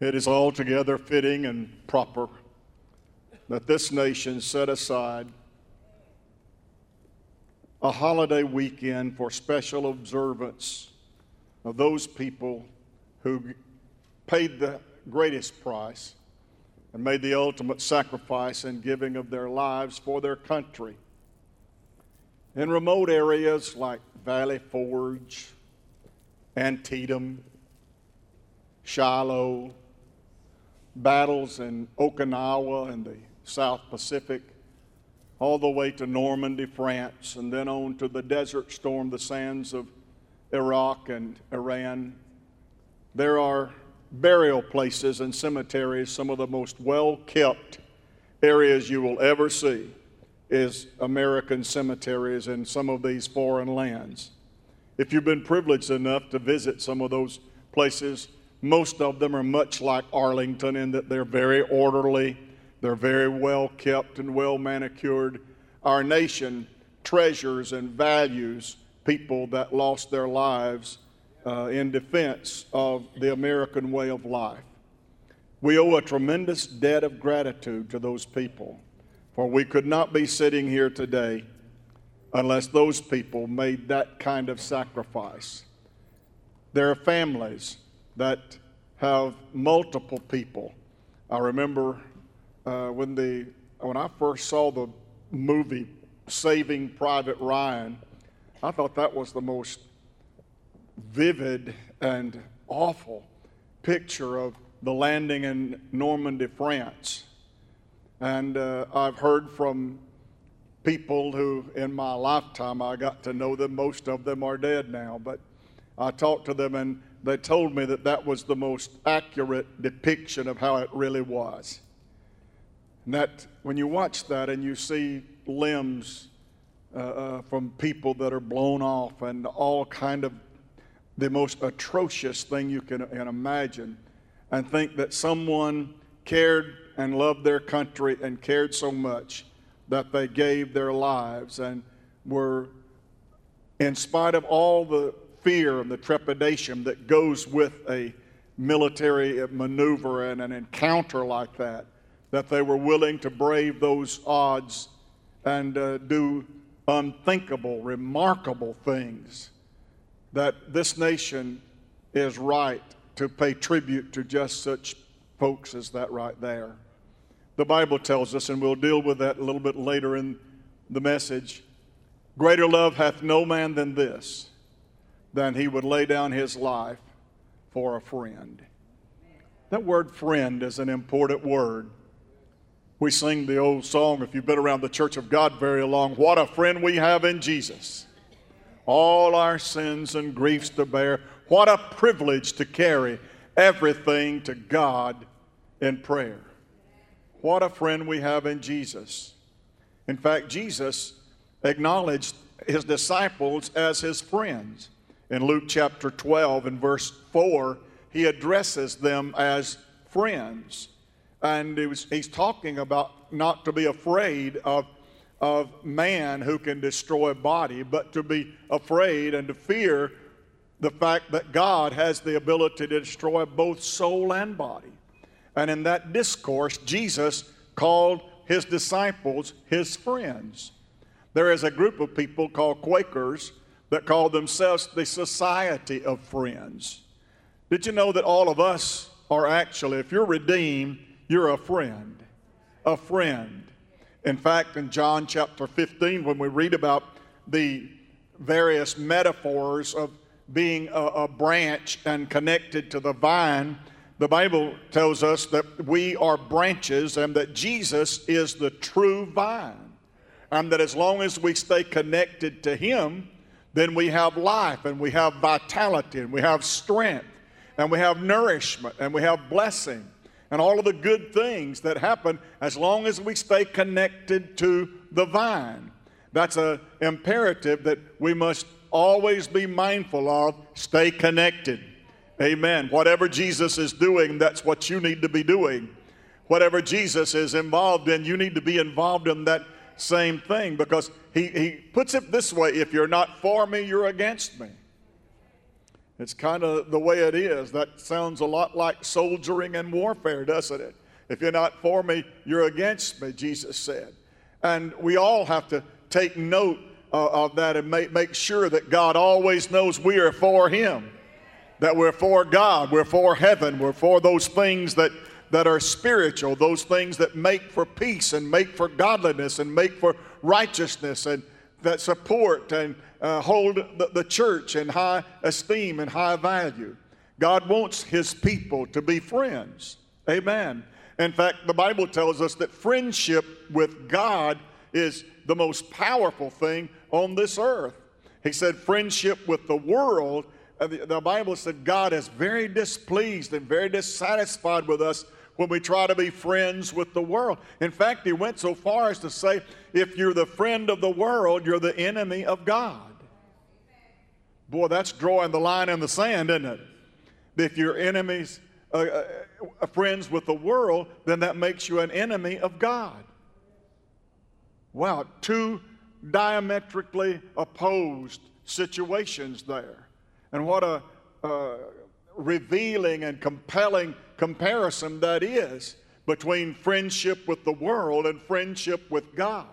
It is altogether fitting and proper that this nation set aside a holiday weekend for special observance of those people who paid the greatest price and made the ultimate sacrifice in giving of their lives for their country. In remote areas like Valley Forge, Antietam, Shiloh, battles in Okinawa and the South Pacific, all the way to Normandy, France, and then on to the desert storm, the sands of Iraq and Iran. There are burial places and cemeteries, some of the most well kept areas you will ever see is American cemeteries in some of these foreign lands. If you've been privileged enough to visit some of those places, most of them are much like Arlington in that they're very orderly, they're very well kept and well manicured. Our nation treasures and values people that lost their lives uh, in defense of the American way of life. We owe a tremendous debt of gratitude to those people, for we could not be sitting here today unless those people made that kind of sacrifice. There are families that have multiple people. I remember uh, when the when I first saw the movie Saving Private Ryan, I thought that was the most vivid and awful picture of the landing in Normandy, France. And uh, I've heard from people who, in my lifetime, I got to know them. Most of them are dead now, but I talked to them and they told me that that was the most accurate depiction of how it really was. And that when you watch that and you see limbs uh, uh, from people that are blown off and all kind of the most atrocious thing you can, can imagine, and think that someone cared and loved their country and cared so much that they gave their lives and were, in spite of all the fear and the trepidation that goes with a military maneuver and an encounter like that, that they were willing to brave those odds and uh, do unthinkable, remarkable things. That this nation is right to pay tribute to just such folks as that right there. The Bible tells us, and we'll deal with that a little bit later in the message greater love hath no man than this, than he would lay down his life for a friend. That word friend is an important word. We sing the old song, if you've been around the church of God very long, what a friend we have in Jesus. All our sins and griefs to bear. What a privilege to carry everything to God in prayer. What a friend we have in Jesus. In fact, Jesus acknowledged his disciples as his friends. In Luke chapter 12 and verse 4, he addresses them as friends. And he was, he's talking about not to be afraid of, of man who can destroy a body, but to be afraid and to fear the fact that God has the ability to destroy both soul and body. And in that discourse, Jesus called his disciples his friends. There is a group of people called Quakers that call themselves the Society of Friends. Did you know that all of us are actually, if you're redeemed, you're a friend? A friend. In fact, in John chapter 15, when we read about the various metaphors of being a, a branch and connected to the vine, the Bible tells us that we are branches and that Jesus is the true vine. And that as long as we stay connected to Him, then we have life and we have vitality and we have strength and we have nourishment and we have blessing and all of the good things that happen as long as we stay connected to the vine. That's an imperative that we must always be mindful of. Stay connected. Amen. Whatever Jesus is doing, that's what you need to be doing. Whatever Jesus is involved in, you need to be involved in that same thing because he, he puts it this way if you're not for me, you're against me. It's kind of the way it is. That sounds a lot like soldiering and warfare, doesn't it? If you're not for me, you're against me, Jesus said. And we all have to take note uh, of that and make, make sure that God always knows we are for Him, that we're for God, we're for heaven, we're for those things that, that are spiritual, those things that make for peace and make for godliness and make for righteousness and that support and uh, hold the, the church in high esteem and high value. God wants His people to be friends. Amen. In fact, the Bible tells us that friendship with God is the most powerful thing on this earth. He said, friendship with the world. Uh, the, the Bible said God is very displeased and very dissatisfied with us when we try to be friends with the world. In fact, he went so far as to say, if you're the friend of the world, you're the enemy of God. Boy, that's drawing the line in the sand, isn't it? If you're enemies, uh, uh, friends with the world, then that makes you an enemy of God. Wow, two diametrically opposed situations there. And what a uh, revealing and compelling comparison that is between friendship with the world and friendship with God.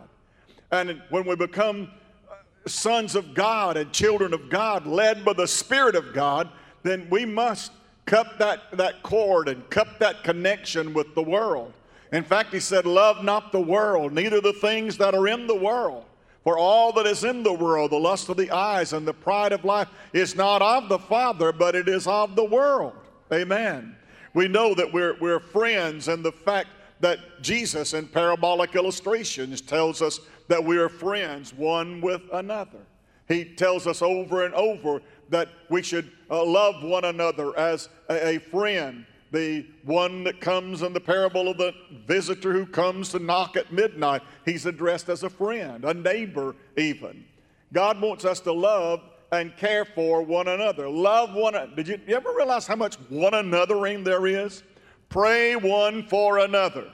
And when we become uh, sons of God and children of God, led by the Spirit of God, then we must cut that, that cord and cut that connection with the world. In fact, he said, Love not the world, neither the things that are in the world. For all that is in the world, the lust of the eyes and the pride of life, is not of the Father, but it is of the world. Amen. We know that we're, we're friends, and the fact that Jesus, in parabolic illustrations, tells us that we are friends one with another. He tells us over and over that we should uh, love one another as a, a friend the one that comes in the parable of the visitor who comes to knock at midnight, he's addressed as a friend, a neighbor, even. God wants us to love and care for one another. Love one another. Did you, you ever realize how much one anothering there is? Pray one for another.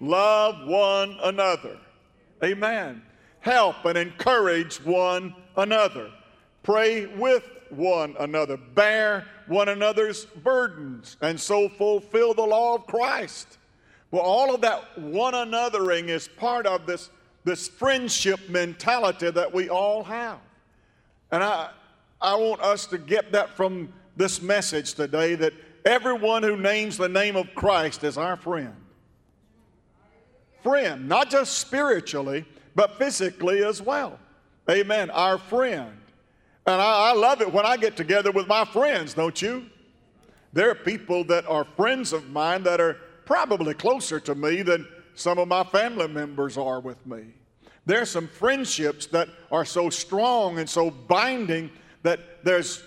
Love one another. Amen. Help and encourage one another. Pray with one another. Bear one another's burdens, and so fulfill the law of Christ. Well, all of that one anothering is part of this, this friendship mentality that we all have. And I, I want us to get that from this message today that everyone who names the name of Christ is our friend. Friend, not just spiritually, but physically as well. Amen. Our friend. And I, I love it when I get together with my friends, don't you? There are people that are friends of mine that are probably closer to me than some of my family members are with me. There are some friendships that are so strong and so binding that there's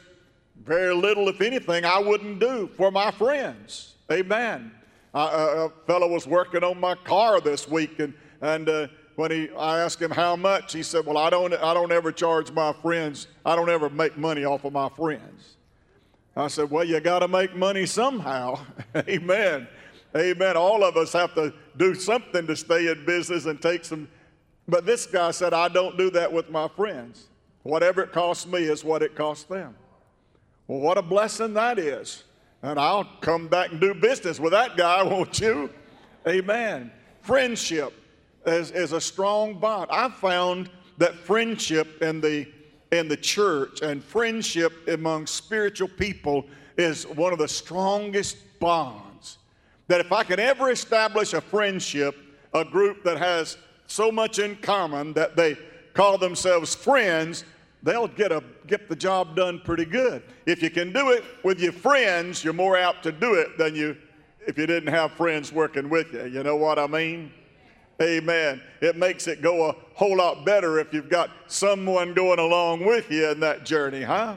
very little, if anything, I wouldn't do for my friends. Amen. a fellow was working on my car this week, and, and uh, when he, I asked him how much, he said, Well, I don't, I don't ever charge my friends, I don't ever make money off of my friends. I said, Well, you got to make money somehow. Amen. Amen. All of us have to do something to stay in business and take some. But this guy said, I don't do that with my friends. Whatever it costs me is what it costs them. Well, what a blessing that is. And I'll come back and do business with that guy, won't you? Amen. Friendship is, is a strong bond. I found that friendship in the in the church and friendship among spiritual people is one of the strongest bonds. That if I can ever establish a friendship, a group that has so much in common that they call themselves friends, they'll get, a, get the job done pretty good. If you can do it with your friends, you're more apt to do it than you if you didn't have friends working with you. You know what I mean? Amen. It makes it go a whole lot better if you've got someone going along with you in that journey, huh?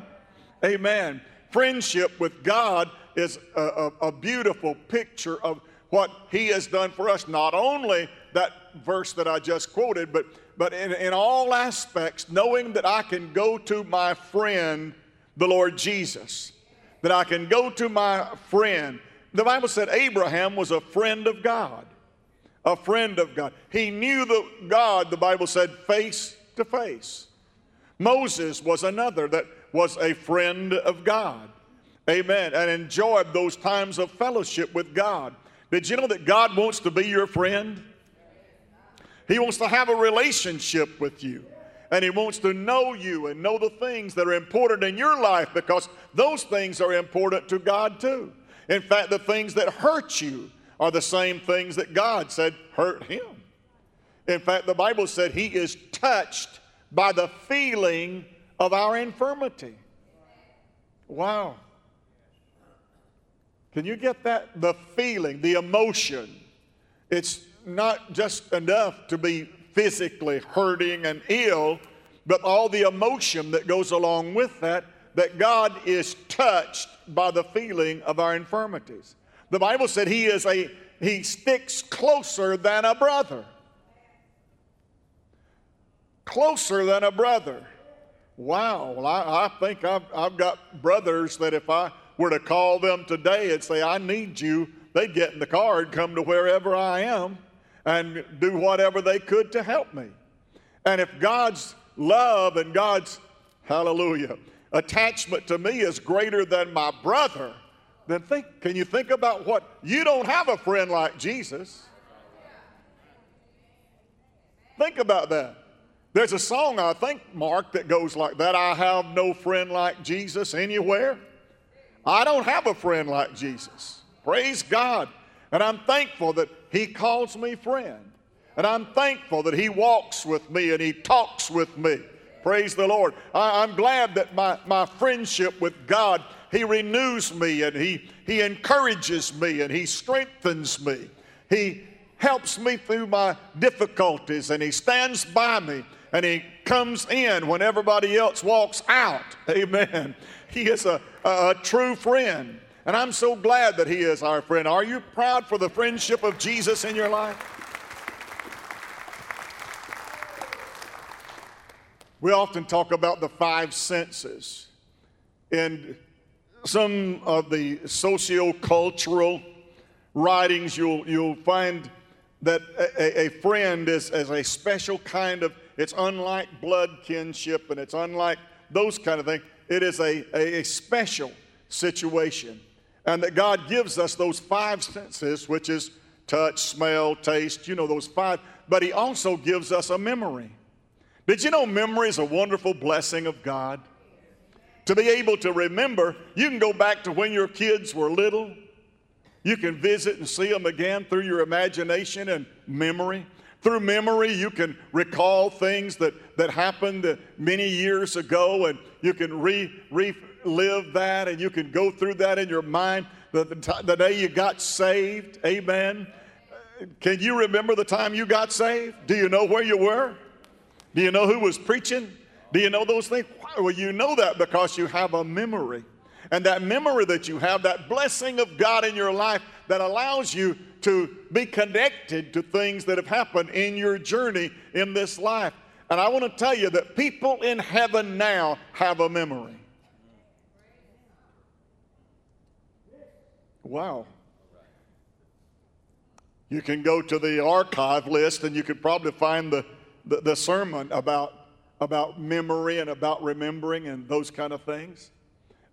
Amen. Friendship with God is a, a, a beautiful picture of what He has done for us. Not only that verse that I just quoted, but, but in, in all aspects, knowing that I can go to my friend, the Lord Jesus, that I can go to my friend. The Bible said Abraham was a friend of God a friend of God. He knew the God, the Bible said, face to face. Moses was another that was a friend of God. Amen. And enjoyed those times of fellowship with God. Did you know that God wants to be your friend? He wants to have a relationship with you. And He wants to know you and know the things that are important in your life because those things are important to God too. In fact, the things that hurt you are the same things that God said hurt Him. In fact, the Bible said He is touched by the feeling of our infirmity. Wow. Can you get that? The feeling, the emotion. It's not just enough to be physically hurting and ill, but all the emotion that goes along with that, that God is touched by the feeling of our infirmities. The Bible said he is a he sticks closer than a brother. Closer than a brother. Wow. Well, I, I think I've, I've got brothers that if I were to call them today and say, I need you, they'd get in the car and come to wherever I am and do whatever they could to help me. And if God's love and God's, hallelujah, attachment to me is greater than my brother, then think, can you think about what? You don't have a friend like Jesus. Think about that. There's a song, I think, Mark, that goes like that I have no friend like Jesus anywhere. I don't have a friend like Jesus. Praise God. And I'm thankful that He calls me friend. And I'm thankful that He walks with me and He talks with me. Praise the Lord. I, am glad that my, my friendship with God, He renews me and he, he encourages me and He strengthens me. He helps me through my difficulties and He stands by me and He comes in when everybody else walks out. Amen. He is a, a, a true friend. And I'm so glad that He is our friend. Are you proud for the friendship of Jesus in your life? We often talk about the five senses. In some of the socio-cultural writings, you'll, you'll find that a, a friend is, is a special kind of, it's unlike blood kinship and it's unlike those kind of things. It is a, a, a special situation and that God gives us those five senses, which is touch, smell, taste, you know, those five, but He also gives us a memory. Did you know memory is a wonderful blessing of God? To be able to remember, you can go back to when your kids were little. You can visit and see them again through your imagination and memory. Through memory, you can recall things that, that happened many years ago, and you can re, relive that, and you can go through that in your mind. The, the, the day you got saved, amen. Can you remember the time you got saved? Do you know where you were? Do you know who was preaching? Do you know those things? Well, you know that because you have a memory. And that memory that you have, that blessing of God in your life that allows you to be connected to things that have happened in your journey in this life. And I want to tell you that people in heaven now have a memory. Wow. You can go to the archive list and you could probably find the, the, the, sermon about, about memory and about remembering and those kind of things.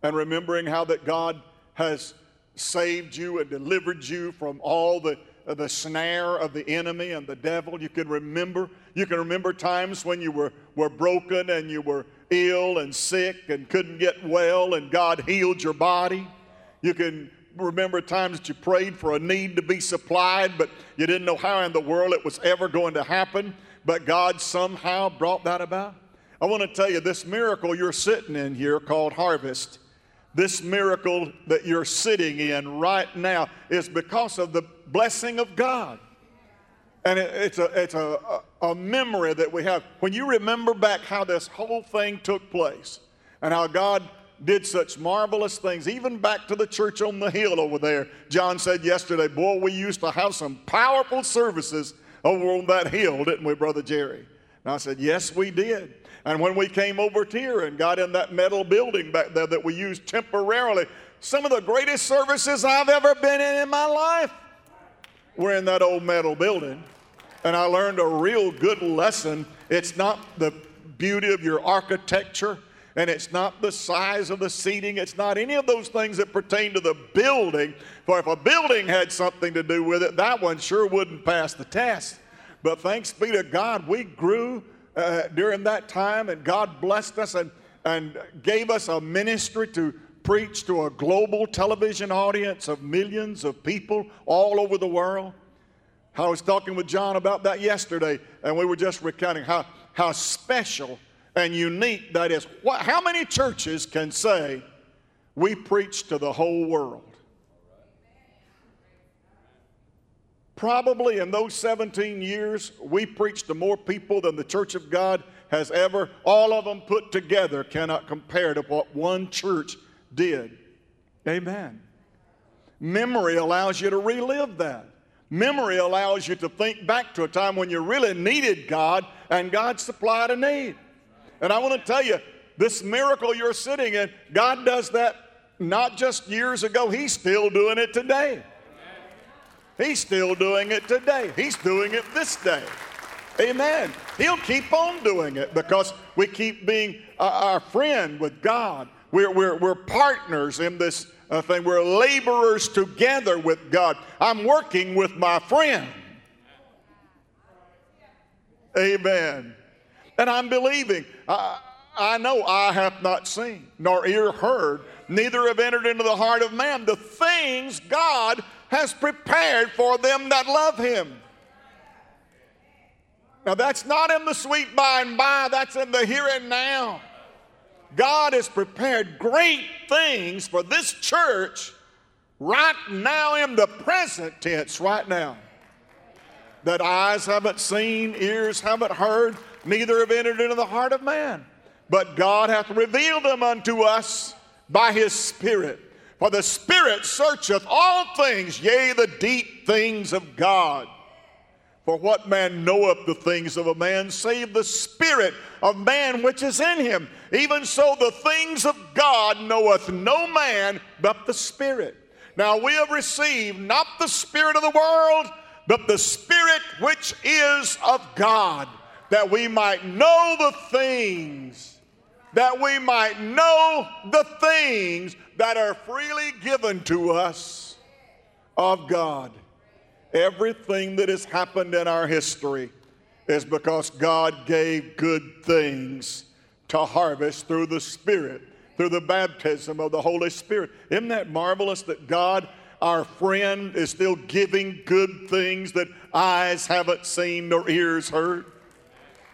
And remembering how that God has saved you and delivered you from all the, the snare of the enemy and the devil. You can remember, you can remember times when you were, were broken and you were ill and sick and couldn't get well and God healed your body. You can remember times that you prayed for a need to be supplied, but you didn't know how in the world it was ever going to happen, but God somehow brought that about. I want to tell you this miracle you're sitting in here called harvest. This miracle that you're sitting in right now is because of the blessing of God. And it, it's, a, it's a, a memory that we have. When you remember back how this whole thing took place and how God did such marvelous things, even back to the church on the hill over there. John said yesterday, Boy, we used to have some powerful services over on that hill, didn't we, Brother Jerry? And I said, Yes, we did. And when we came over here and got in that metal building back there that we used temporarily, some of the greatest services I've ever been in in my life were in that old metal building. And I learned a real good lesson. It's not the beauty of your architecture, and it's not the size of the seating. It's not any of those things that pertain to the building. For if a building had something to do with it, that one sure wouldn't pass the test. But thanks be to God, we grew uh, during that time, and God blessed us and, and gave us a ministry to preach to a global television audience of millions of people all over the world. I was talking with John about that yesterday, and we were just recounting how, how special and unique that is. What, how many churches can say, we preach to the whole world? Probably in those 17 years, we preached to more people than the Church of God has ever, all of them put together, cannot compare to what one church did. Amen. Memory allows you to relive that. Memory allows you to think back to a time when you really needed God and God supplied a need. And I want to tell you, this miracle you're sitting in, God does that not just years ago, He's still doing it today. He's still doing it today. He's doing it this day. Amen. He'll keep on doing it because we keep being our friend with God. We're, we're, we're partners in this uh, thing. We're laborers together with God. I'm working with my friend. Amen. And I'm believing. I, I know I have not seen, nor ear heard, neither have entered into the heart of man the things God has prepared for them that love him. Now, that's not in the sweet by and by, that's in the here and now. God has prepared great things for this church right now in the present tense, right now. That eyes haven't seen, ears haven't heard, neither have entered into the heart of man. But God hath revealed them unto us by his Spirit. For the Spirit searcheth all things, yea, the deep things of God. For what man knoweth the things of a man, save the Spirit of man which is in him? Even so, the things of God knoweth no man but the Spirit. Now we have received not the Spirit of the world, but the Spirit which is of God, that we might know the things, that we might know the things that are freely given to us of God. Everything that has happened in our history is because God gave good things to harvest through the Spirit, through the baptism of the Holy Spirit. Isn't that marvelous that God, our friend, is still giving good things that eyes haven't seen nor ears heard?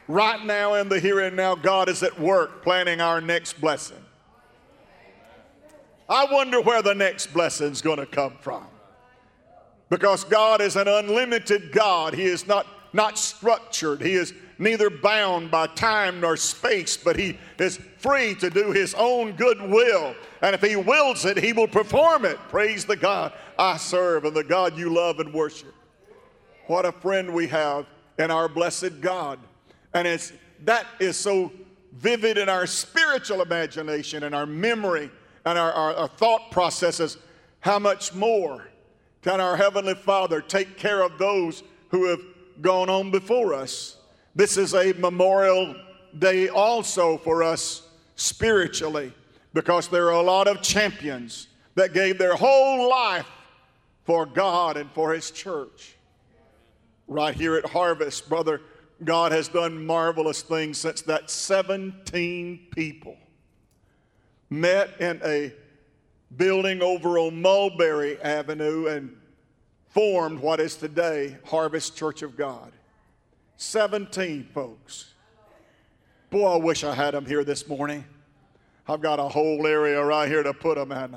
Right now, in the here and now, God is at work planning our next blessing. I wonder where the next blessing is going to come from. Because God is an unlimited God. He is not, not structured. He is neither bound by time nor space, but He is free to do His own good will. And if He wills it, He will perform it. Praise the God I serve and the God you love and worship. What a friend we have in our blessed God. And it's, that is so vivid in our spiritual imagination and our memory and our, our, our thought processes. How much more can our Heavenly Father take care of those who have gone on before us? This is a memorial day also for us spiritually because there are a lot of champions that gave their whole life for God and for His church. Right here at Harvest, brother, God has done marvelous things since that 17 people met in a building over on Mulberry Avenue and formed what is today Harvest Church of God. 17 folks. Boy, I wish I had them here this morning. I've got a whole area right here to put them in.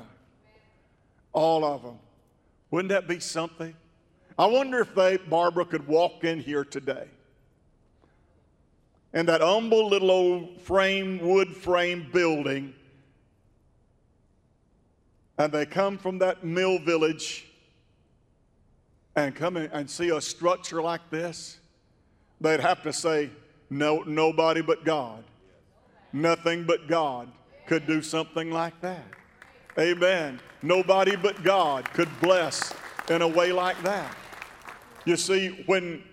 All of them. Wouldn't that be something? I wonder if they, Barbara, could walk in here today. In that humble little old frame, wood frame building and they come from that mill village and come and see a structure like this, they'd have to say, no, nobody but God. Nothing but God could do something like that. Amen. Nobody but God could bless in a way like that. You see, when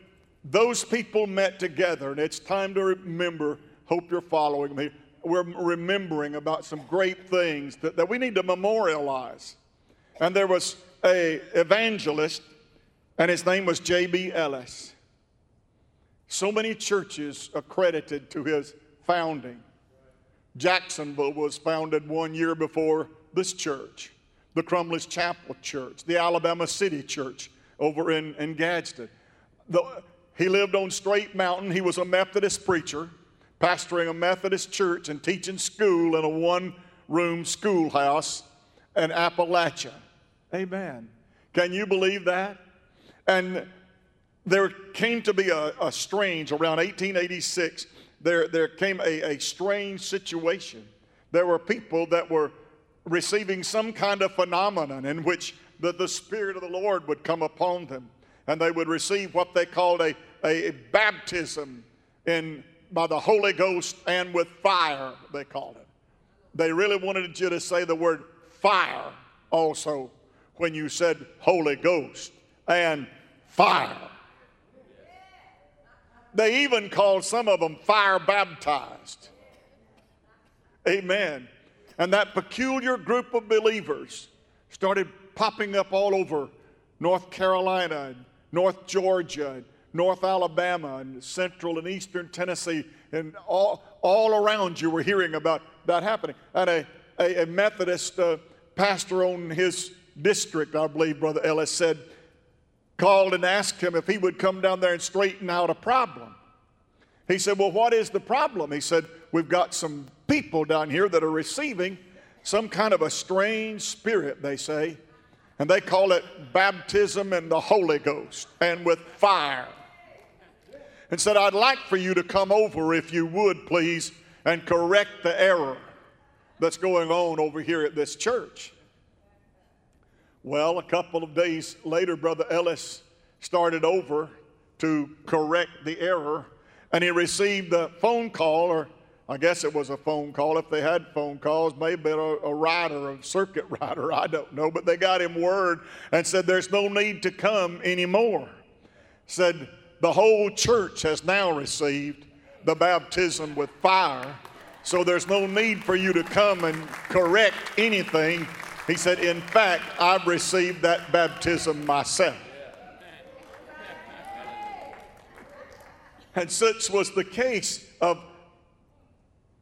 those people met together, and it's time to remember, hope you're following me, we're remembering about some great things that, that we need to memorialize. And there was a evangelist, and his name was J.B. Ellis. So many churches accredited to his founding. Jacksonville was founded one year before this church, the Crumley's Chapel Church, the Alabama City Church over in, in Gadsden. The, he lived on Straight Mountain. He was a Methodist preacher, pastoring a Methodist church and teaching school in a one room schoolhouse in Appalachia. Amen. Can you believe that? And there came to be a, a strange, around 1886, there, there came a, a strange situation. There were people that were receiving some kind of phenomenon in which the, the Spirit of the Lord would come upon them and they would receive what they called a, a baptism in, by the Holy Ghost and with fire, they called it. They really wanted you to say the word fire also when you said Holy Ghost and fire. They even called some of them fire baptized. Amen. And that peculiar group of believers started popping up all over North Carolina and North Georgia North Alabama and central and eastern Tennessee and all, all around you were hearing about that happening. And a, a, a Methodist uh, pastor on his district, I believe Brother Ellis said, called and asked him if he would come down there and straighten out a problem. He said, Well, what is the problem? He said, We've got some people down here that are receiving some kind of a strange spirit, they say, and they call it baptism in the Holy Ghost and with fire. And said, I'd like for you to come over, if you would, please, and correct the error that's going on over here at this church. Well, a couple of days later, Brother Ellis started over to correct the error, and he received a phone call, or I guess it was a phone call. If they had phone calls, maybe a, a rider, a circuit rider, I don't know. But they got him word and said, There's no need to come anymore. Said, The whole church has now received the baptism with fire, so there's no need for you to come and correct anything he said, In fact, I've received that baptism myself. And such was the case of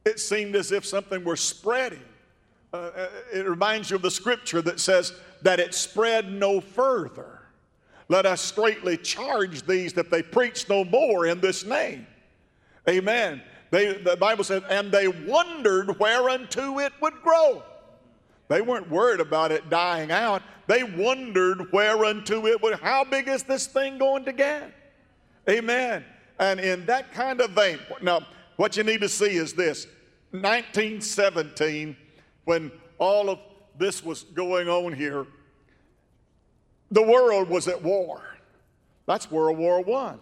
it seemed as if something were spreading. Uh, uh, it reminds you of the scripture that says that it spread no further. Let us straightly charge these that they preach no more in this name. Amen. They, the Bible says, and they wondered whereunto it would grow. They weren't worried about it dying out. They wondered whereunto it would, how big is this thing going to get? Amen. And in that kind of vein, now, what you need to see is this 1917, when all of this was going on here, the world was at war. That's World War I.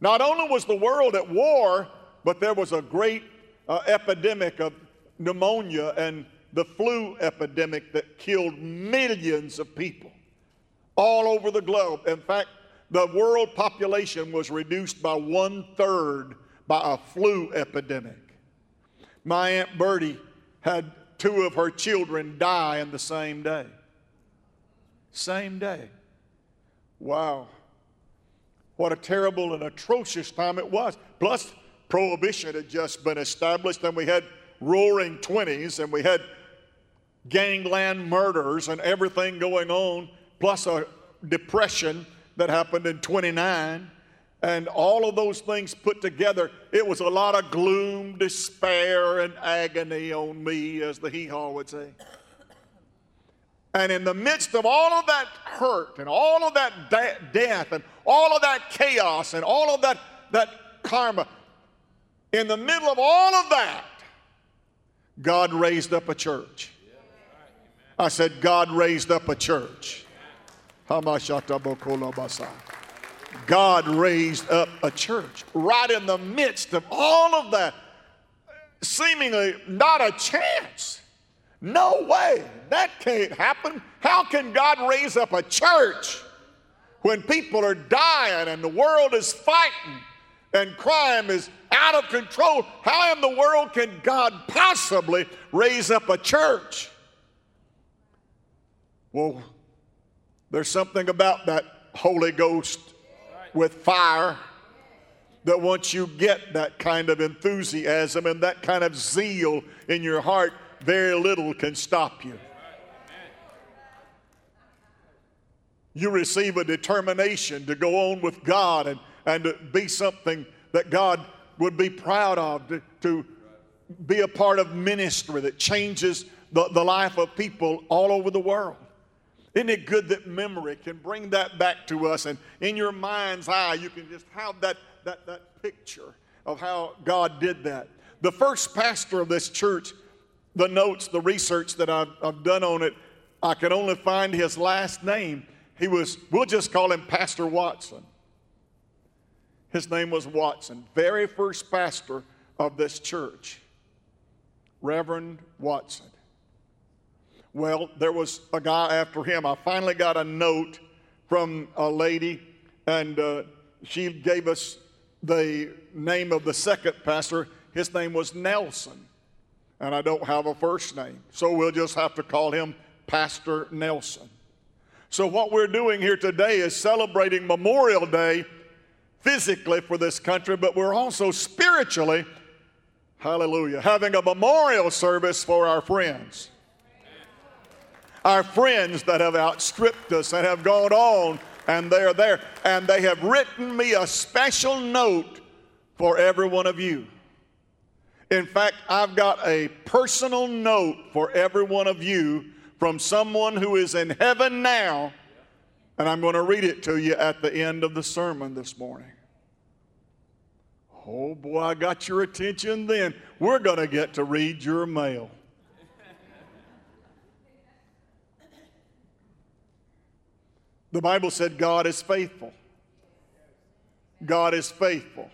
Not only was the world at war, but there was a great uh, epidemic of pneumonia and the flu epidemic that killed millions of people all over the globe. In fact, the world population was reduced by one third by a flu epidemic. My Aunt Bertie had two of her children die in the same day. Same day. Wow. What a terrible and atrocious time it was. Plus, prohibition had just been established, and we had roaring 20s, and we had gangland murders and everything going on, plus a depression that happened in 29. And all of those things put together, it was a lot of gloom, despair, and agony on me, as the hee haw would say. And in the midst of all of that hurt and all of that de- death and all of that chaos and all of that, that karma, in the middle of all of that, God raised up a church. I said, God raised up a church. God raised up a church right in the midst of all of that. Seemingly not a chance. No way. That can't happen. How can God raise up a church when people are dying and the world is fighting and crime is out of control. How in the world can God possibly raise up a church? Well, there's something about that Holy Ghost with fire that once you get that kind of enthusiasm and that kind of zeal in your heart, very little can stop you. You receive a determination to go on with God and, and to be something that God would be proud of, to, to be a part of ministry that changes the, the life of people all over the world. Isn't it good that memory can bring that back to us? And in your mind's eye, you can just have that, that, that picture of how God did that. The first pastor of this church, the notes, the research that I've, I've done on it, I can only find his last name. He was, we'll just call him Pastor Watson. His name was Watson, very first pastor of this church, Reverend Watson. Well, there was a guy after him. I finally got a note from a lady, and uh, she gave us the name of the second pastor. His name was Nelson, and I don't have a first name, so we'll just have to call him Pastor Nelson. So, what we're doing here today is celebrating Memorial Day physically for this country, but we're also spiritually, hallelujah, having a memorial service for our friends our friends that have outstripped us and have gone on and they're there. And they have written me a special note for every one of you. In fact, I've got a personal note for every one of you from someone who is in heaven now, and I'm going to read it to you at the end of the sermon this morning. Oh boy, I got your attention then. We're going to get to read your mail. The Bible said God is faithful. God is faithful.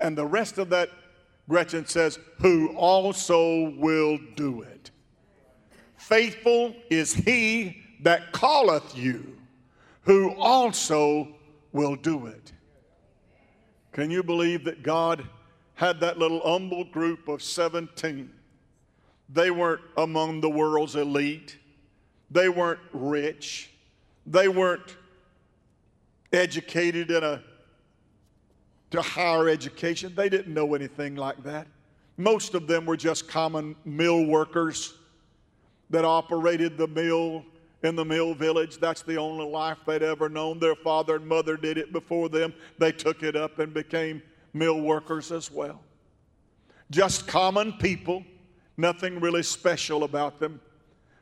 And the rest of that, Gretchen says, who also will do it. Faithful is he that calleth you, who also will do it. Can you believe that God had that little humble group of 17? They weren't among the world's elite, they weren't rich. They weren't educated in a to higher education. They didn't know anything like that. Most of them were just common mill workers that operated the mill in the mill village. That's the only life they'd ever known. Their father and mother did it before them. They took it up and became mill workers as well. Just common people, nothing really special about them.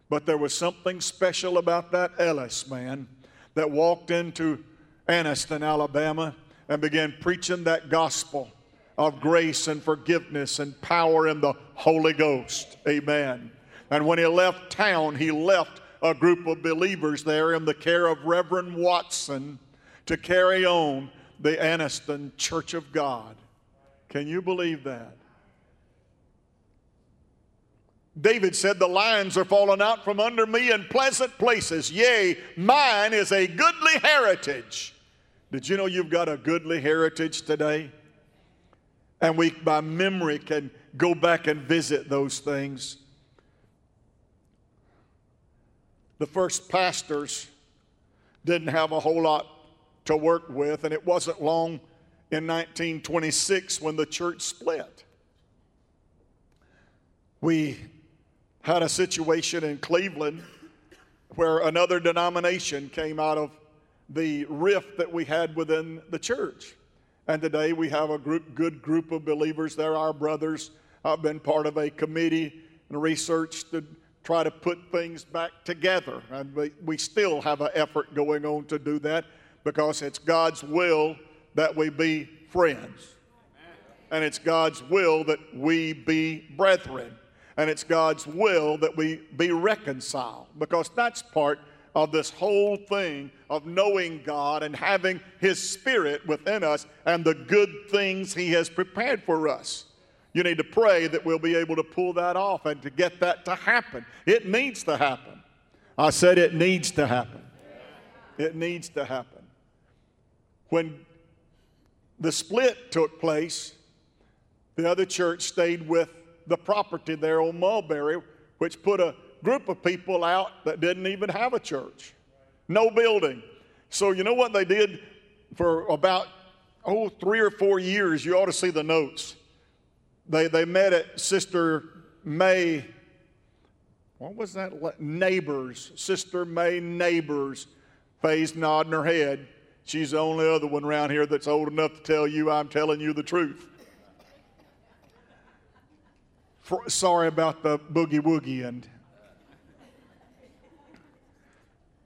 But there was something special about that Ellis man that walked into Anniston, Alabama, and began preaching that gospel of grace and forgiveness and power in the Holy Ghost. Amen. And when he left town, he left a group of believers there in the care of Reverend Watson to carry on the Anniston Church of God. Can you believe that? David said, The lions are fallen out from under me in pleasant places. Yea, mine is a goodly heritage. Did you know you've got a goodly heritage today? And we, by memory, can go back and visit those things. The first pastors didn't have a whole lot to work with, and it wasn't long in 1926 when the church split. We had a situation in Cleveland where another denomination came out of the rift that we had within the church. And today we have a group, good group of believers. They're our brothers. I've been part of a committee and research to try to put things back together. And we, we still have an effort going on to do that because it's God's will that we be friends. And it's God's will that we be brethren and it's God's will that we be reconciled because that's part of this whole thing of knowing God and having His Spirit within us and the good things He has prepared for us. You need to pray that we'll be able to pull that off and to get that to happen. It needs to happen. I said it needs to happen. It needs to happen. When the split took place, the other church stayed with the property there on Mulberry, which put a group of people out that didn't even have a church, no building. So, you know what they did for about, oh, three or four years? You ought to see the notes. They, they met at Sister May, what was that? Neighbors, Sister May Neighbors. Faye's nodding her head. She's the only other one around here that's old enough to tell you I'm telling you the truth. For, sorry about the boogie woogie and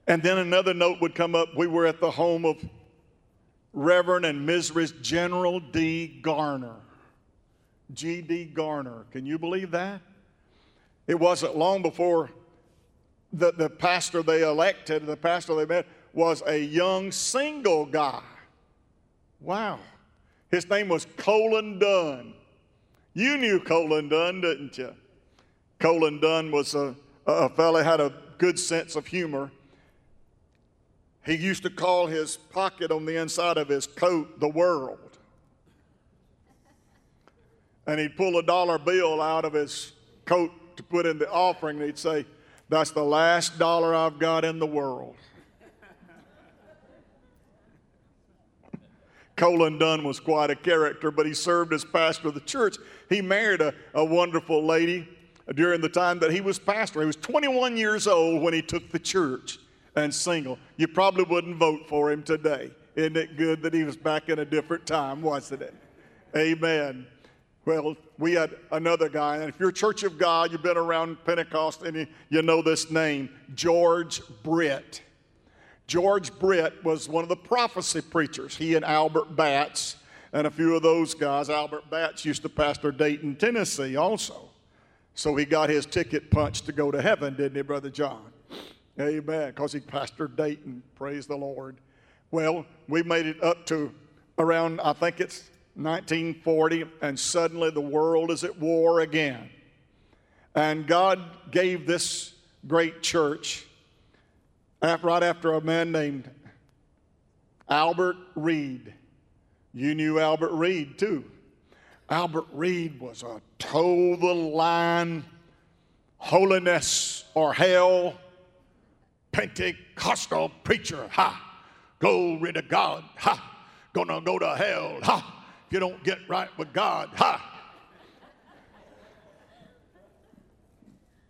and then another note would come up. We were at the home of Reverend and Mrs. General D. Garner. G.D. Garner. Can you believe that? It wasn't long before the, the pastor they elected, the pastor they met, was a young single guy. Wow. His name was Colin Dunn. You knew Colin Dunn, didn't you? Colin Dunn was a, a fellow had a good sense of humor. He used to call his pocket on the inside of his coat the world. And he'd pull a dollar bill out of his coat to put in the offering, and he'd say, That's the last dollar I've got in the world. Colin Dunn was quite a character, but he served as pastor of the church. He married a, a wonderful lady during the time that he was pastor. He was 21 years old when he took the church and single. You probably wouldn't vote for him today. Isn't it good that he was back in a different time, wasn't it? Amen. Well, we had another guy, and if you're Church of God, you've been around Pentecost, and you, know this name, George Britt. George Britt was one of the prophecy preachers. He and Albert Batts and a few of those guys. Albert Batts used to pastor Dayton, Tennessee also. So he got his ticket punched to go to heaven, didn't he, Brother John? Amen. Because he pastored Dayton. Praise the Lord. Well, we made it up to around, I think it's 1940, and suddenly the world is at war again. And God gave this great church right after a man named Albert Reed. You knew Albert Reed too. Albert Reed was a toe the line, holiness or hell Pentecostal preacher. Ha! Glory to God. Ha! Gonna go to hell. Ha! If you don't get right with God. Ha!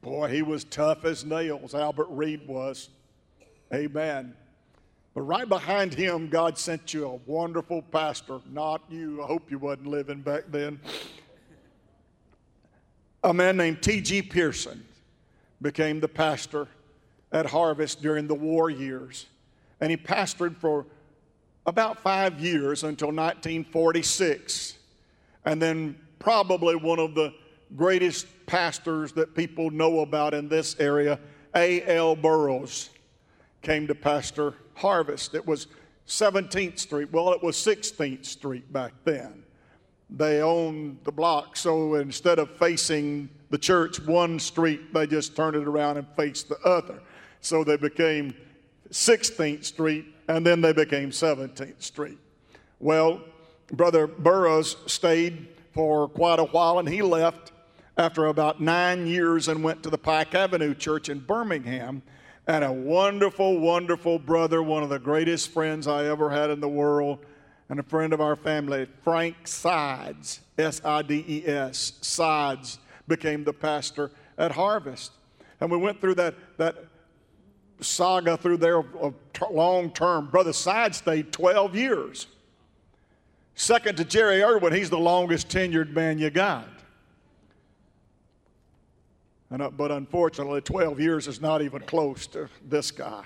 Boy, he was tough as nails, Albert Reed was. Amen. But right behind him, God sent you a wonderful pastor. Not you. I hope you wasn't living back then. A man named T.G. Pearson became the pastor at Harvest during the war years. And he pastored for about five years until 1946. And then, probably one of the greatest pastors that people know about in this area, A.L. Burroughs came to pastor Harvest. It was 17th Street. Well, it was 16th Street back then. They owned the block, so instead of facing the church one street, they just turned it around and faced the other. So they became 16th Street, and then they became 17th Street. Well, Brother Burroughs stayed for quite a while, and he left after about nine years and went to the Pike Avenue Church in Birmingham and a wonderful, wonderful brother, one of the greatest friends I ever had in the world, and a friend of our family, Frank Sides, S I D E S, Sides, became the pastor at Harvest. And we went through that, that saga through there of long term. Brother Sides stayed 12 years. Second to Jerry Irwin, he's the longest tenured man you got. And, uh, but unfortunately, 12 years is not even close to this guy.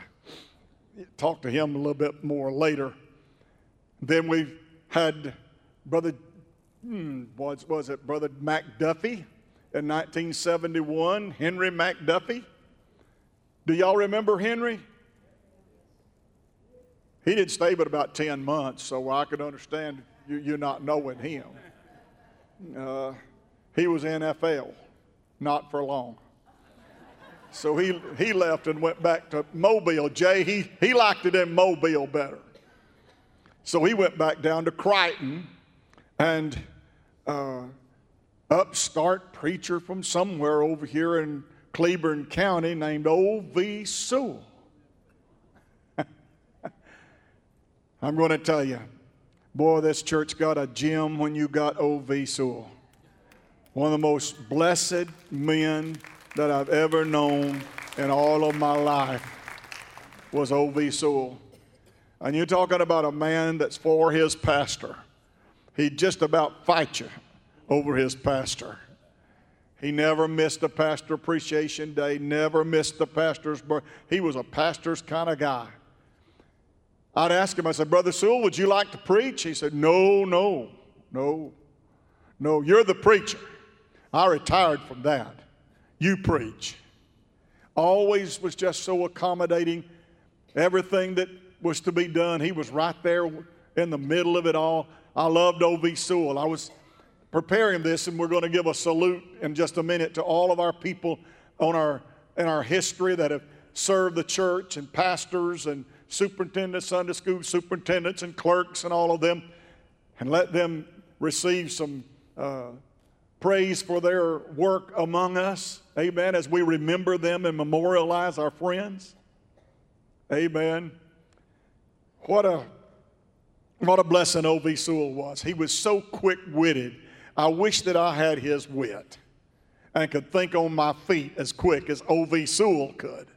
Talk to him a little bit more later. Then we've had Brother, hmm, was, was it Brother McDuffie in 1971? Henry McDuffie. Do y'all remember Henry? He didn't stay but about 10 months, so I can understand you, you not knowing him. Uh, he was NFL not for long. So he, he left and went back to Mobile. Jay, he, he liked it in Mobile better. So he went back down to Crichton and uh, upstart preacher from somewhere over here in Cleburne County named O.V. Sewell. I'm going to tell you, boy, this church got a gem when you got O.V. Sewell. One of the most blessed men that I've ever known in all of my life was O.V. Sewell. And you're talking about a man that's for his pastor. He'd just about fight you over his pastor. He never missed a pastor appreciation day, never missed the pastor's birth. He was a pastor's kind of guy. I'd ask him, I said, Brother Sewell, would you like to preach? He said, No, no, no, no, you're the preacher. I retired from that. You preach. Always was just so accommodating. Everything that was to be done, he was right there in the middle of it all. I loved O.V. Sewell. I was preparing this, and we're going to give a salute in just a minute to all of our people on our, in our history that have served the church and pastors and superintendents, Sunday school superintendents, and clerks, and all of them, and let them receive some uh, praise for their work among us. Amen. As we remember them and memorialize our friends. Amen. What a what a blessing O.V. Sewell was. He was so quick witted. I wish that I had his wit and could think on my feet as quick as O.V. Sewell could.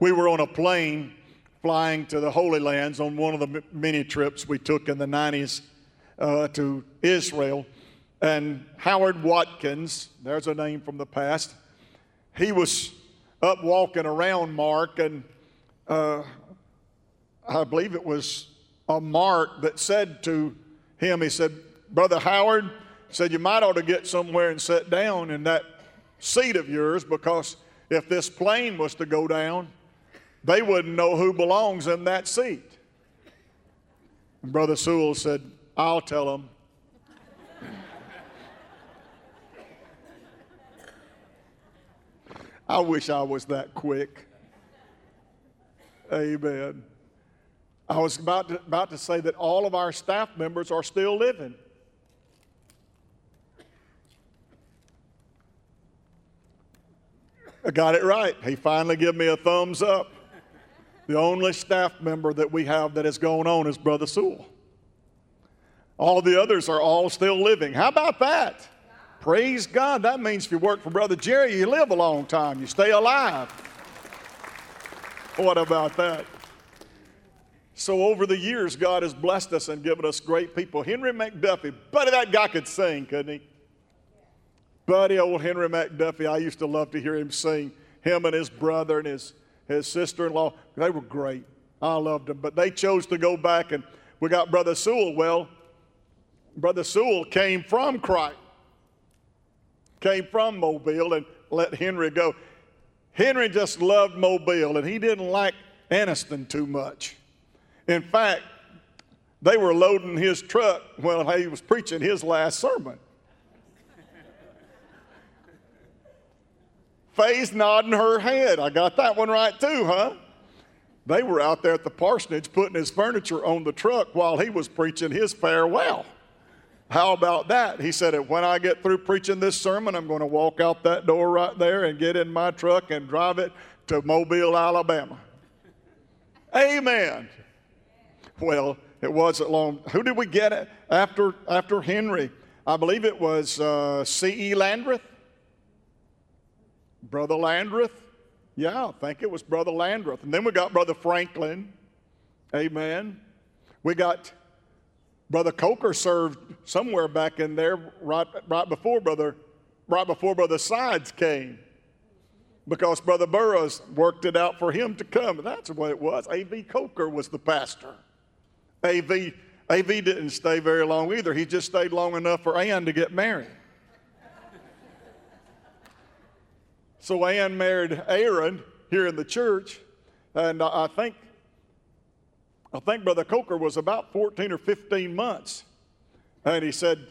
We were on a plane flying to the Holy Lands on one of the many trips we took in the 90s uh, to Israel. And Howard Watkins, there's a name from the past, he was up walking around Mark, and uh, I believe it was a Mark that said to him, he said, Brother Howard, said, You might ought to get somewhere and sit down in that seat of yours because if this plane was to go down, they wouldn't know who belongs in that seat. And Brother Sewell said, I'll tell them. I wish I was that quick. Amen. I was about to, about to say that all of our staff members are still living. I got it right. He finally gave me a thumbs up. The only staff member that we have that is going on is Brother Sewell. All the others are all still living. How about that? Praise God. That means if you work for Brother Jerry, you live a long time, you stay alive. What about that? So, over the years, God has blessed us and given us great people. Henry McDuffie, buddy, that guy could sing, couldn't he? Buddy, old Henry McDuffie, I used to love to hear him sing. Him and his brother and his his sister in law. They were great. I loved them. But they chose to go back, and we got Brother Sewell. Well, Brother Sewell came from Crichton, came from Mobile, and let Henry go. Henry just loved Mobile, and he didn't like Anniston too much. In fact, they were loading his truck while he was preaching his last sermon. Faye's nodding her head. I got that one right too, huh? They were out there at the parsonage putting his furniture on the truck while he was preaching his farewell. How about that? He said, When I get through preaching this sermon, I'm going to walk out that door right there and get in my truck and drive it to Mobile, Alabama. Amen. Well, it wasn't long. Who did we get after, after Henry? I believe it was uh, C.E. Landreth. Brother Landreth. Yeah, I think it was Brother Landreth. And then we got Brother Franklin. Amen. We got Brother Coker served somewhere back in there right, right before Brother right before Brother Sides came. Because Brother Burroughs worked it out for him to come. That's what it was. A.V. Coker was the pastor. A.V. A.V. didn't stay very long either. He just stayed long enough for Ann to get married. So Ann married Aaron here in the church, and I think I think Brother Coker was about 14 or 15 months. And he said,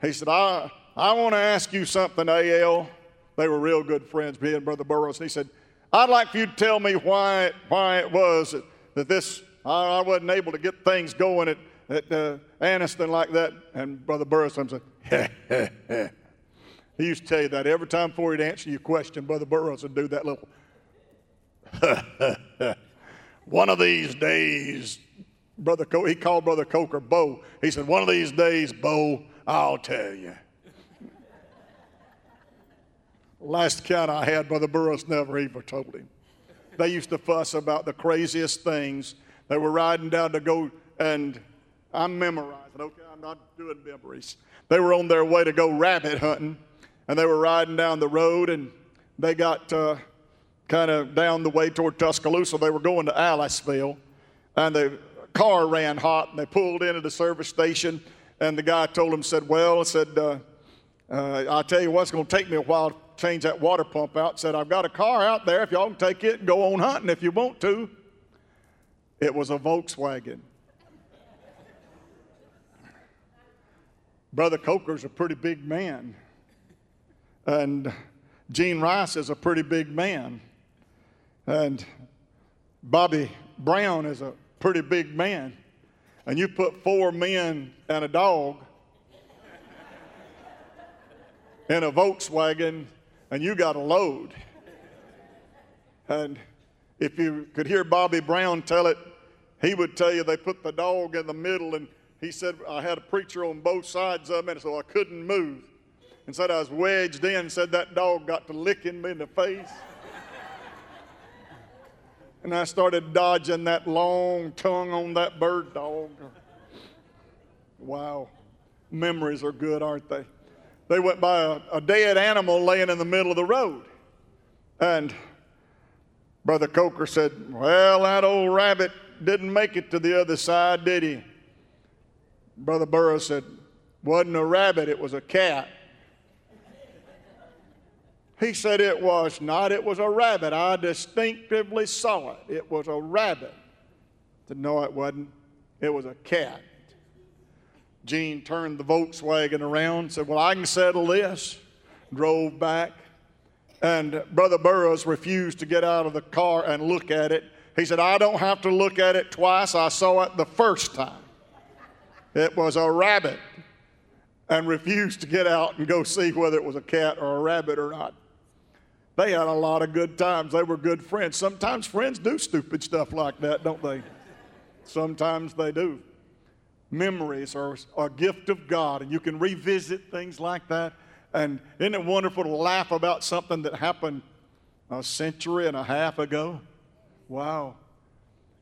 he said, I, I want to ask you something, A.L. They were real good friends, me and Brother Burroughs. And he said, I'd like for you to tell me why, why it was that, that this I, I wasn't able to get things going at, at uh, Anniston like that. And Brother Burris said, he used to tell you that every time before he'd answer your question, Brother Burris would do that little, one of these days, Brother Co- he called Brother Coker Bo. He said, one of these days, Bo, I'll tell you. Last count I had, Brother Burris never even told him. They used to fuss about the craziest things. They were riding down to go, and I'm memorizing, okay? I'm not doing memories. They were on their way to go rabbit hunting, and they were riding down the road, and they got uh, kind of down the way toward Tuscaloosa. They were going to Aliceville, and the car ran hot, and they pulled into the service station, and the guy told them, said, well, I said, uh, uh, I'll tell you what, it's going to take me a while to change that water pump out. Said, I've got a car out there. If y'all can take it and go on hunting if you want to. It was a Volkswagen. Brother Coker's a pretty big man. And Gene Rice is a pretty big man. And Bobby Brown is a pretty big man. And you put four men and a dog in a Volkswagen and you got a load. And if you could hear Bobby Brown tell it, he would tell you they put the dog in the middle and he said, I had a preacher on both sides of me, so I couldn't move. And said I was wedged in, said that dog got to licking me in the face. and I started dodging that long tongue on that bird dog. Wow. Memories are good, aren't they? They went by a, a dead animal laying in the middle of the road. And Brother Coker said, Well, that old rabbit didn't make it to the other side, did he? Brother Burrow said, Wasn't a rabbit, it was a cat. He said it was not, it was a rabbit. I distinctively saw it. It was a rabbit. Said, No, it wasn't. It was a cat. Gene turned the Volkswagen around, said, Well, I can settle this. Drove back. And Brother Burroughs refused to get out of the car and look at it. He said, I don't have to look at it twice. I saw it the first time. It was a rabbit. And refused to get out and go see whether it was a cat or a rabbit or not. They had a lot of good times. They were good friends. Sometimes friends do stupid stuff like that, don't they? Sometimes they do memories are a gift of God, and you can revisit things like that. And isn't it wonderful to laugh about something that happened a century and a half ago? Wow.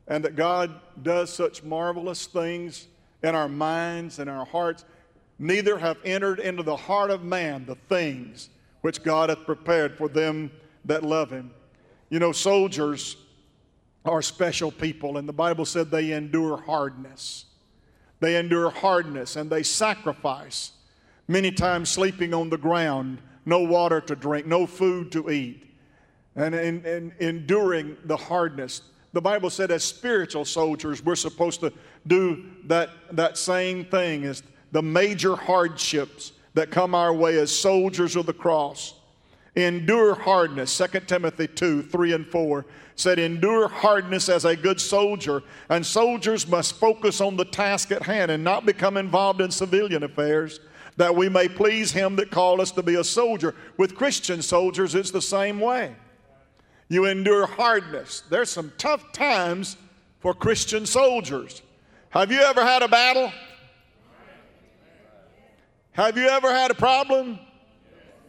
And that God does such marvelous things in our minds and our hearts. Neither have entered into the heart of man the things which God hath prepared for them that love him. You know, soldiers are special people, and the Bible said they endure hardness. They endure hardness and they sacrifice, many times sleeping on the ground, no water to drink, no food to eat, and in, in, enduring the hardness. The Bible said, as spiritual soldiers, we're supposed to do that, that same thing as the major hardships that come our way as soldiers of the cross. Endure hardness, 2 Timothy 2 3 and 4 said, Endure hardness as a good soldier, and soldiers must focus on the task at hand and not become involved in civilian affairs, that we may please him that called us to be a soldier. With Christian soldiers, it's the same way. You endure hardness. There's some tough times for Christian soldiers. Have you ever had a battle? Have you ever had a problem?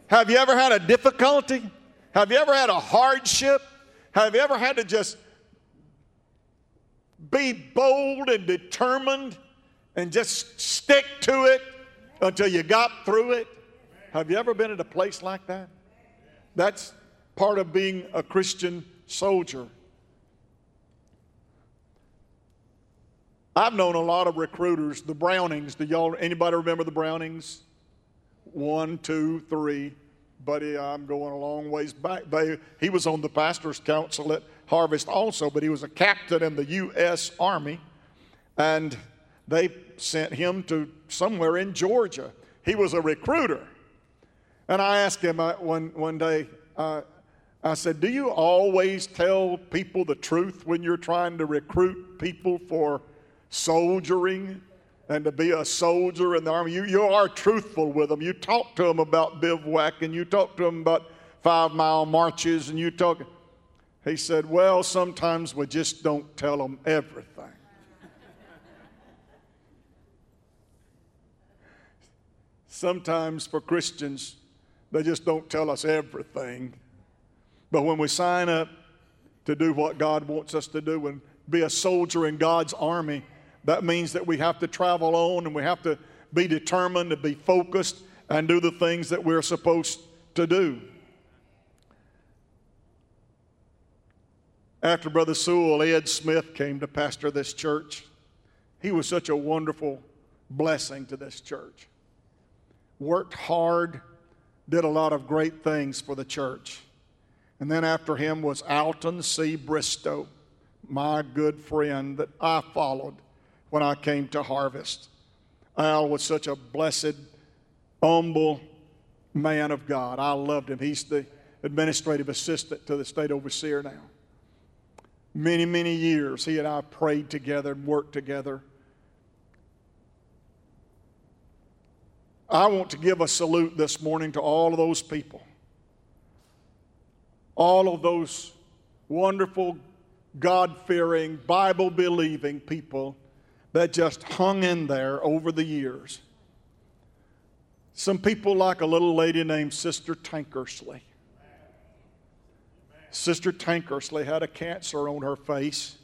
Have you ever had a difficulty? Have you ever had a hardship? Have you ever had to just be bold and determined and just stick to it until you got through it? Have you ever been at a place like that? That's part of being a Christian soldier. I've known a lot of recruiters, the Brownings. Do y'all anybody remember the Brownings? One, two, three buddy, I'm going a long ways back. They, he was on the pastor's council at Harvest also, but he was a captain in the U.S. Army, and they sent him to somewhere in Georgia. He was a recruiter. And I asked him uh, one, one day, uh, I said, Do you always tell people the truth when you're trying to recruit people for soldiering and to be a soldier in the army? You, you are truthful with them. You talk to them about bivouac and you talk to them about five mile marches and you talk. He said, Well, sometimes we just don't tell them everything. sometimes for Christians, they just don't tell us everything. But when we sign up to do what God wants us to do and be a soldier in God's army, that means that we have to travel on and we have to be determined to be focused and do the things that we're supposed to do. After Brother Sewell, Ed Smith came to pastor this church. He was such a wonderful blessing to this church. Worked hard, did a lot of great things for the church. And then after him was Alton C. Bristow, my good friend that I followed when I came to Harvest. Al was such a blessed, humble man of God. I loved him. He's the administrative assistant to the state overseer now. Many, many years he and I prayed together and worked together. I want to give a salute this morning to all of those people all of those wonderful, God fearing, Bible believing people that just hung in there over the years. Some people, like a little lady named Sister Tankersley. Sister Tankersley had a cancer on her face.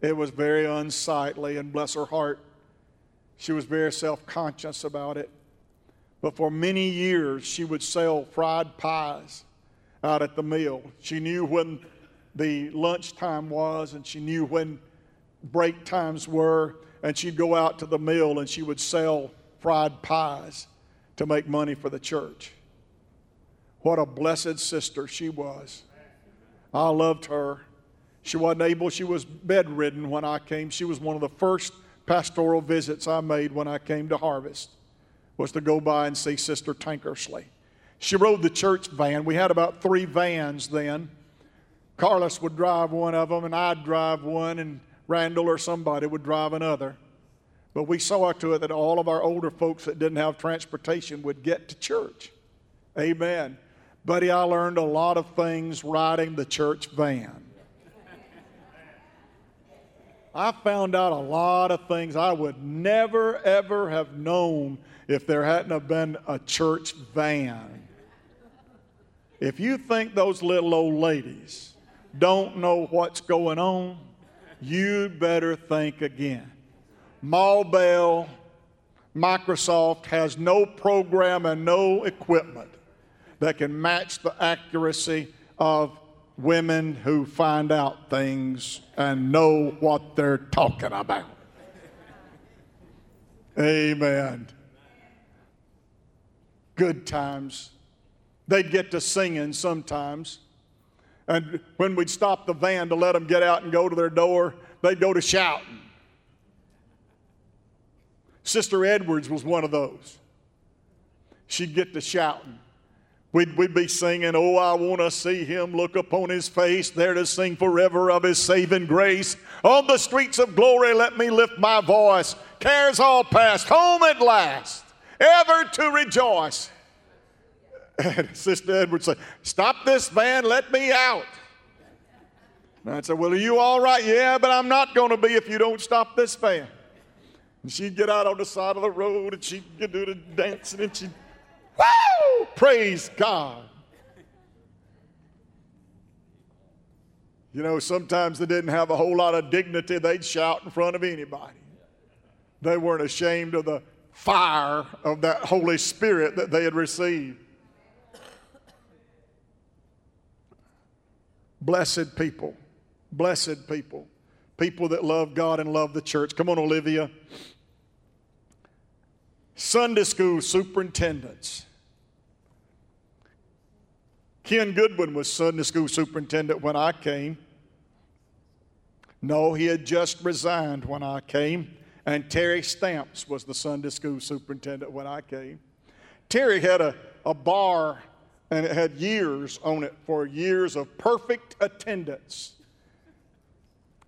It was very unsightly, and bless her heart, she was very self conscious about it. But for many years, she would sell fried pies out at the mill. She knew when the lunchtime was and she knew when break times were, and she'd go out to the mill and she would sell fried pies to make money for the church. What a blessed sister she was. I loved her. She wasn't able, she was bedridden when I came. She was one of the first pastoral visits I made when I came to Harvest was to go by and see Sister Tankersley. She rode the church van. We had about three vans then. Carlos would drive one of them, and I'd drive one, and Randall or somebody would drive another. But we saw to it that all of our older folks that didn't have transportation would get to church. Amen. Buddy, I learned a lot of things riding the church van. I found out a lot of things I would never, ever have known if there hadn't have been a church van. If you think those little old ladies don't know what's going on, you'd better think again. Bell, Microsoft has no program and no equipment that can match the accuracy of women who find out things and know what they're talking about. Amen. Good times They'd get to singing sometimes. And when we'd stop the van to let them get out and go to their door, they'd go to shouting. Sister Edwards was one of those. She'd get to shouting. We'd, we'd be singing, Oh, I want to see him look upon his face, there to sing forever of his saving grace. On the streets of glory, let me lift my voice. Cares all past, home at last, ever to rejoice. And Sister Edwards said, Stop this van, let me out. And I said, Well, are you all right? Yeah, but I'm not going to be if you don't stop this van. And she'd get out on the side of the road and she'd do the dancing and she'd, Woo! Praise God. You know, sometimes they didn't have a whole lot of dignity. They'd shout in front of anybody. They weren't ashamed of the fire of that Holy Spirit that they had received. Blessed people. Blessed people. People that love God and love the church. Come on, Olivia. Sunday school superintendents. Ken Goodwin was Sunday school superintendent when I came. No, he had just resigned when I came. And Terry Stamps was the Sunday school superintendent when I came. Terry had a, a bar and it had years on it for years of perfect attendance.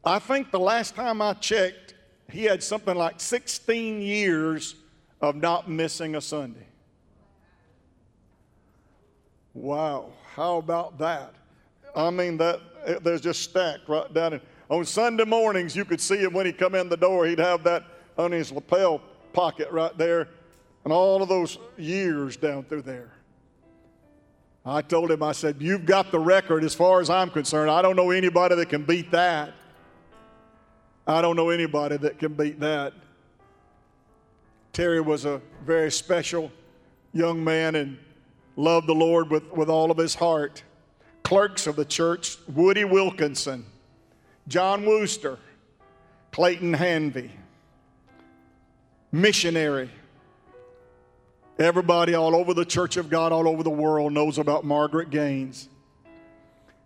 I think the last time I checked, he had something like 16 years of not missing a Sunday. Wow, how about that? I mean, that eh, there's just stacked right down. In, on Sunday mornings, you could see him when he come in the door. He'd have that on his lapel pocket right there, and all of those years down through there. I told him, I said, You've got the record as far as I'm concerned. I don't know anybody that can beat that. I don't know anybody that can beat that. Terry was a very special young man and loved the Lord with, with all of his heart. Clerks of the church Woody Wilkinson, John Wooster, Clayton Hanvey, missionary Everybody all over the Church of God, all over the world, knows about Margaret Gaines.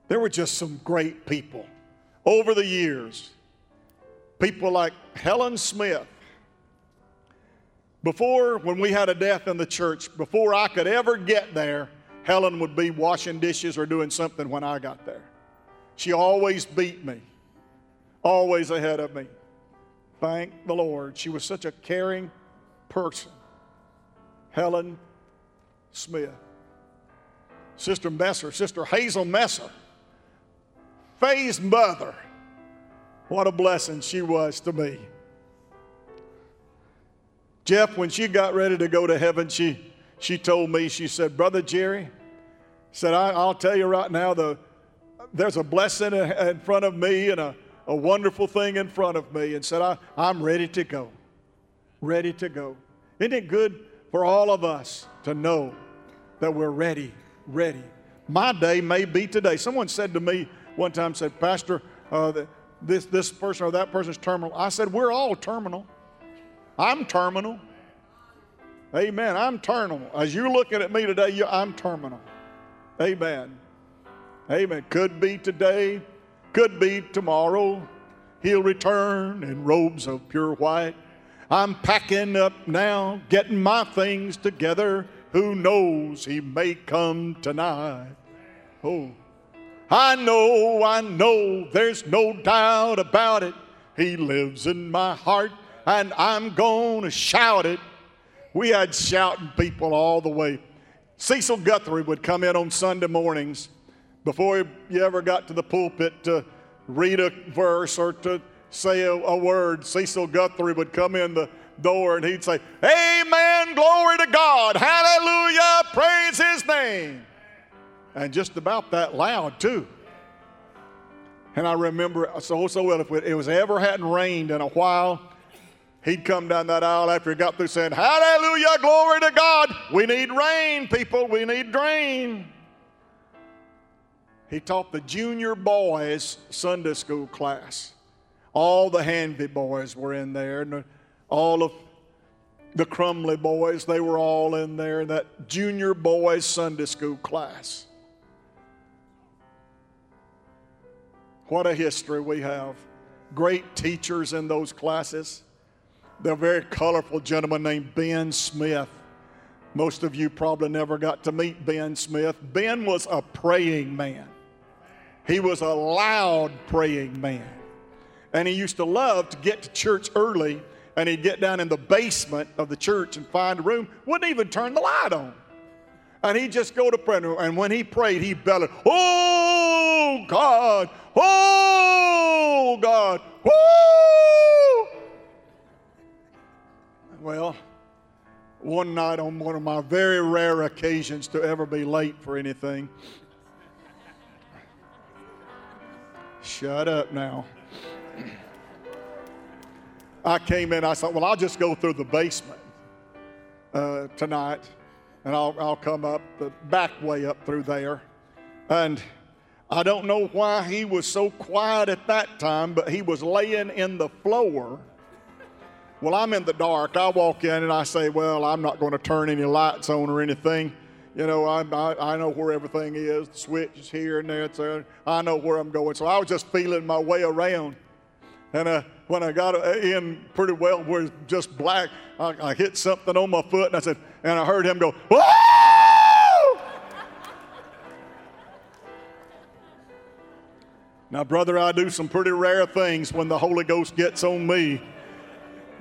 There were just some great people over the years. People like Helen Smith. Before, when we had a death in the church, before I could ever get there, Helen would be washing dishes or doing something when I got there. She always beat me, always ahead of me. Thank the Lord. She was such a caring person. Helen Smith. Sister Messer, Sister Hazel Messer, Faye's mother. What a blessing she was to me. Jeff, when she got ready to go to heaven, she, she told me, she said, Brother Jerry, said, I, will tell you right now, the, there's a blessing in front of me and a, a wonderful thing in front of me. And said, I, I'm ready to go. Ready to go. Isn't it good for all of us to know that we're ready, ready. My day may be today. Someone said to me one time, said, Pastor, uh, this, this person or that person's terminal. I said, We're all terminal. I'm terminal. Amen. I'm terminal. As you're looking at me today, you, I'm terminal. Amen. Amen. Could be today, could be tomorrow. He'll return in robes of pure white I'm packing up now, getting my things together. Who knows, he may come tonight. Oh, I know, I know, there's no doubt about it. He lives in my heart, and I'm going to shout it. We had shouting people all the way. Cecil Guthrie would come in on Sunday mornings before you ever got to the pulpit to read a verse or to say a, a word, Cecil Guthrie would come in the door and he'd say, Amen, glory to God, hallelujah, praise his name. And just about that loud, too. And I remember so, so well, if it was ever hadn't rained in a while, he'd come down that aisle after he got through saying, Hallelujah, glory to God. We need rain, people, we need rain. He taught the junior boys Sunday school class. All the Hanvey boys were in there, and all of the Crumley boys, they were all in there that junior boys Sunday school class. What a history we have. Great teachers in those classes. The very colorful gentleman named Ben Smith. Most of you probably never got to meet Ben Smith. Ben was a praying man, he was a loud praying man. And he used to love to get to church early and he'd get down in the basement of the church and find a room, wouldn't even turn the light on. And he'd just go to prayer. And when he prayed, he bellowed, Oh God, oh God, whoo! Well, one night on one of my very rare occasions to ever be late for anything, shut up now. I came in, I thought, well, I'll just go through the basement uh, tonight and I'll, I'll come up the back way up through there. And I don't know why he was so quiet at that time, but he was laying in the floor. Well, I'm in the dark. I walk in and I say, Well, I'm not going to turn any lights on or anything. You know, I, I, I know where everything is. The switch is here and there. It's there. I know where I'm going. So I was just feeling my way around. And uh, when I got uh, in pretty well, was just black, I, I, hit something on my foot, and I said, and I heard him go, Whoa! now, brother, I do some pretty rare things when the Holy Ghost gets on me.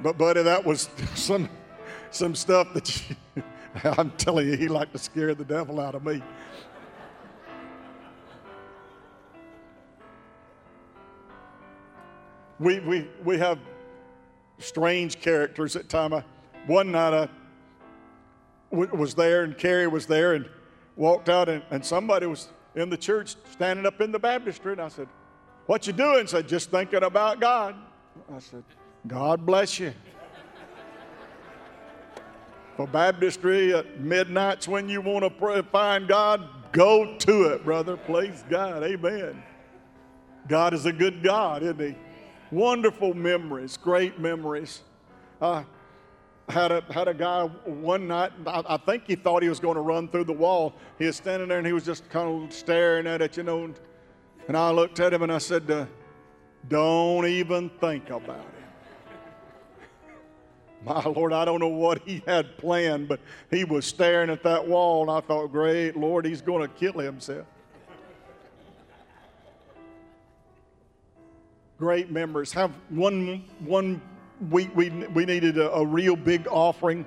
But, buddy, that was some, some stuff that you, I'm telling you, he liked to scare the devil out of me. We, we, we have strange characters at time. one night I was there and Carrie was there and walked out and, and somebody was in the church standing up in the baptistry and I said, what you doing? Said, just thinking about God. I said, God bless you. For baptistry at midnights when you want to pray, find God, go to it, brother. Praise God. Amen. God is a good God, isn't He? Wonderful memories, great memories. I had a, had a guy one night, I, I think he thought he was going to run through the wall. He was standing there and he was just kind of staring at it, you know. And, and I looked at him and I said, uh, Don't even think about it. My Lord, I don't know what he had planned, but he was staring at that wall, and I thought, Great Lord, he's going to kill himself. Great members. Have one, one week we, we needed a, a real big offering.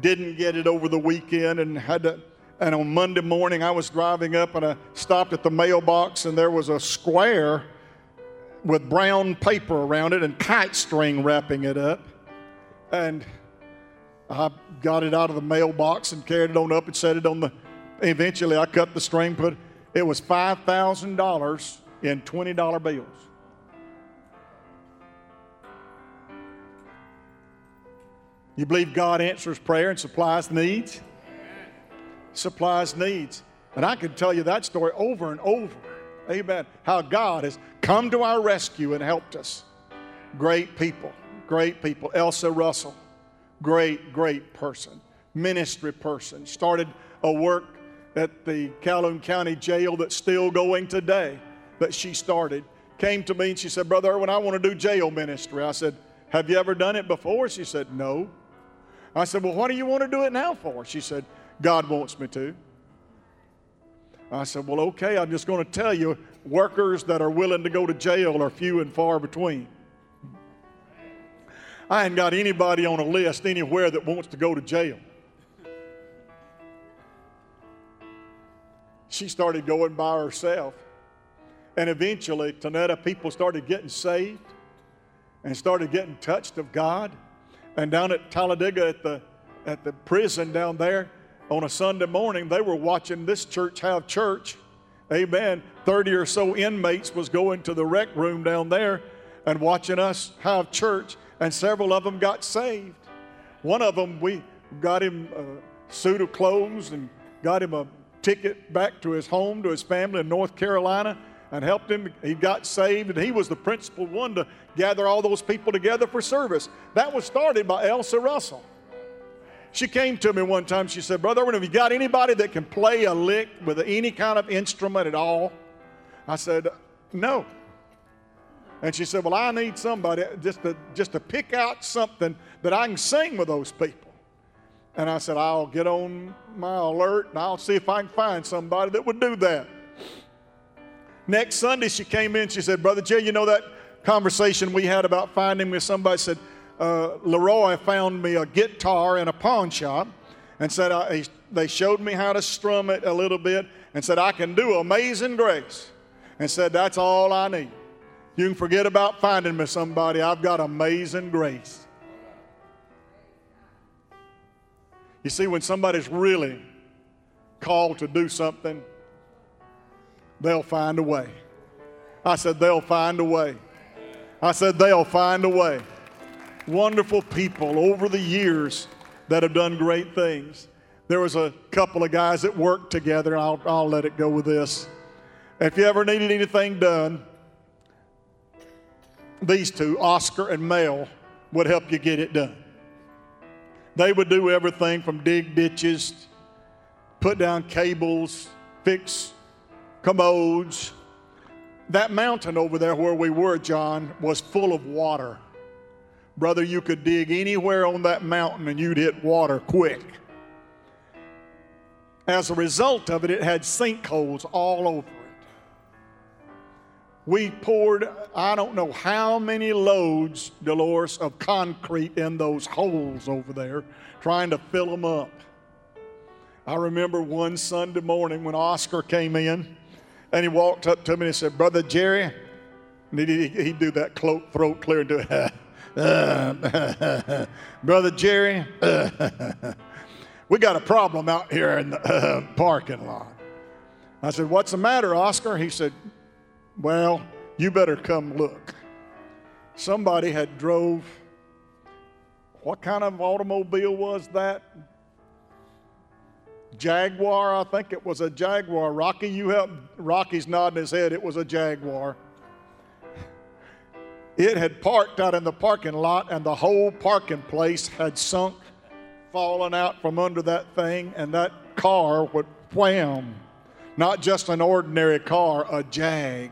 Didn't get it over the weekend and had to and on Monday morning, I was driving up and I stopped at the mailbox, and there was a square with brown paper around it and kite string wrapping it up. And I got it out of the mailbox and carried it on up and set it on the. Eventually, I cut the string, put it was $5,000 in $20 bills. You believe God answers prayer and supplies needs? supplies needs. And I could tell you that story over and over. Amen. How God has come to our rescue and helped us. Great people, great people. Elsa Russell, great, great person, ministry person. Started a work at the Calhoun County Jail that's still going today that she started. Came to me and she said, Brother Irwin, I want to do jail ministry. I said, Have you ever done it before? She said, No. I said, Well, what do you want to do it now for? She said, God wants me to. I said, Well, okay, I'm just going to tell you workers that are willing to go to jail are few and far between. I ain't got anybody on a list anywhere that wants to go to jail. She started going by herself. And eventually, Tonetta, people started getting saved and started getting touched of God. And down at Talladega at the, at the prison down there, on a Sunday morning, they were watching this church have church. Amen. 30 or so inmates was going to the rec room down there and watching us have church, and several of them got saved. One of them, we got him a suit of clothes and got him a ticket back to his home, to his family in North Carolina, and helped him. He got saved, and he was the principal one to gather all those people together for service. That was started by Elsa Russell. She came to me one time. She said, Brother have you got anybody that can play a lick with any kind of instrument at all? I said, No. And she said, Well, I need somebody just to, just to pick out something that I can sing with those people. And I said, I'll get on my alert and I'll see if I can find somebody that would do that. Next Sunday, she came in. She said, Brother Jay, you know that conversation we had about finding me somebody? said, uh, Leroy found me a guitar in a pawn shop and said, I, they showed me how to strum it a little bit and said, I can do Amazing Grace. And said, That's all I need. You can forget about finding me somebody. I've got Amazing Grace. You see, when somebody's really called to do something, they'll find a way. I said, They'll find a way. I said, They'll find a way wonderful people over the years that have done great things. There was a couple of guys that worked together. I'll, I'll let it go with this. If you ever needed anything done, these two, Oscar and Mel, would help you get it done. They would do everything from dig ditches, put down cables, fix commodes. That mountain over there where we were, John, was full of water. Brother, you could dig anywhere on that mountain and you'd hit water quick. As a result of it, it had sinkholes all over it. We poured, I don't know how many loads, Dolores, of concrete in those holes over there, trying to fill them up. I remember one Sunday morning when Oscar came in and he walked up to me and he said, Brother Jerry, and he'd, he'd do that throat clear and do it. Brother Jerry, we got a problem out here in the parking lot. I said, What's the matter, Oscar? He said, Well, you better come look. Somebody had drove, what kind of automobile was that? Jaguar, I think it was a Jaguar. Rocky, you help. Rocky's nodding his head. It was a Jaguar. It had parked out in the parking lot, and the whole parking place had sunk, fallen out from under that thing, and that car would wham. Not just an ordinary car, a Jag.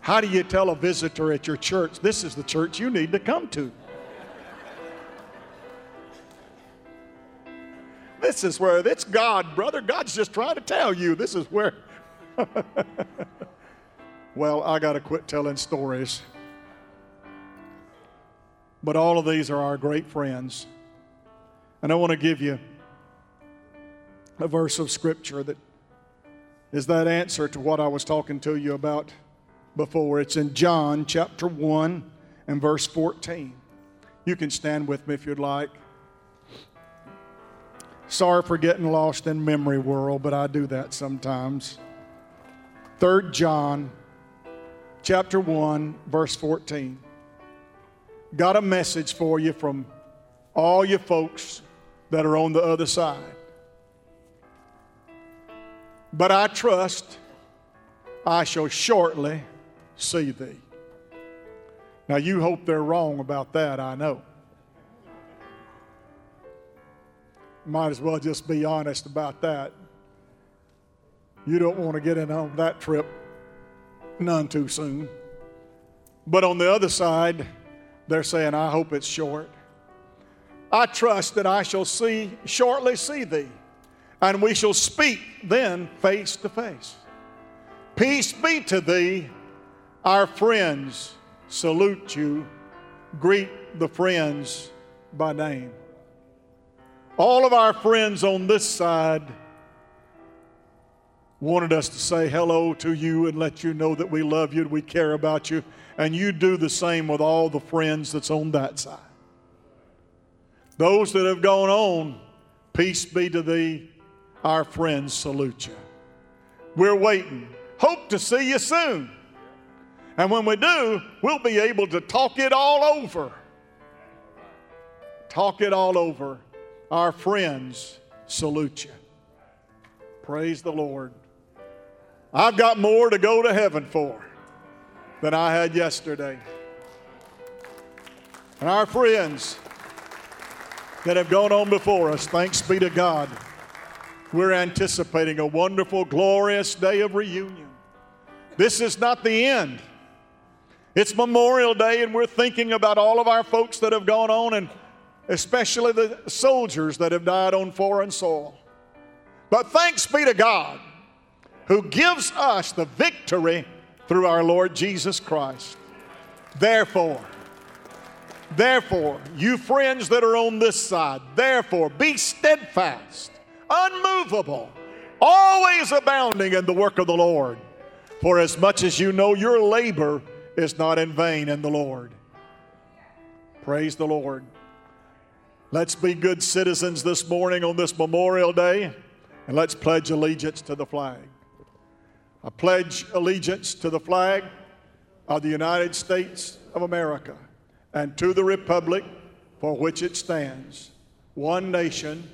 How do you tell a visitor at your church, this is the church you need to come to? This is where it's God, brother. God's just trying to tell you this is where. well, I got to quit telling stories. But all of these are our great friends. And I want to give you a verse of Scripture that is that answer to what I was talking to you about before. It's in John chapter 1 and verse 14. You can stand with me if you'd like. Sorry for getting lost in memory world, but I do that sometimes. 3 John chapter 1 verse 14. Got a message for you from all you folks that are on the other side. But I trust I shall shortly see thee. Now, you hope they're wrong about that, I know. Might as well just be honest about that. You don't want to get in on that trip none too soon. But on the other side, they're saying, I hope it's short. I trust that I shall see shortly see thee, and we shall speak then face to face. Peace be to thee, our friends salute you. Greet the friends by name. All of our friends on this side wanted us to say hello to you and let you know that we love you and we care about you. And you do the same with all the friends that's on that side. Those that have gone on, peace be to thee. Our friends salute you. We're waiting. Hope to see you soon. And when we do, we'll be able to talk it all over. Talk it all over our friends salute you. Praise the Lord. I've got more to go to heaven for than I had yesterday. And our friends that have gone on before us, thanks be to God, we're anticipating a wonderful, glorious day of reunion. This is not the end. It's Memorial Day, and we're thinking about all of our folks that have gone on and especially the soldiers that have died on foreign soil. But thanks be to God who gives us the victory through our Lord Jesus Christ. Therefore, therefore, you friends that are on this side, therefore be steadfast, unmovable, always abounding in the work of the Lord. For as much as you know your labor is not in vain in the Lord. Praise the Lord. Let's be good citizens this morning on this Memorial Day and let's pledge allegiance to the flag. I pledge allegiance to the flag of the United States of America and to the republic for which it stands, one nation,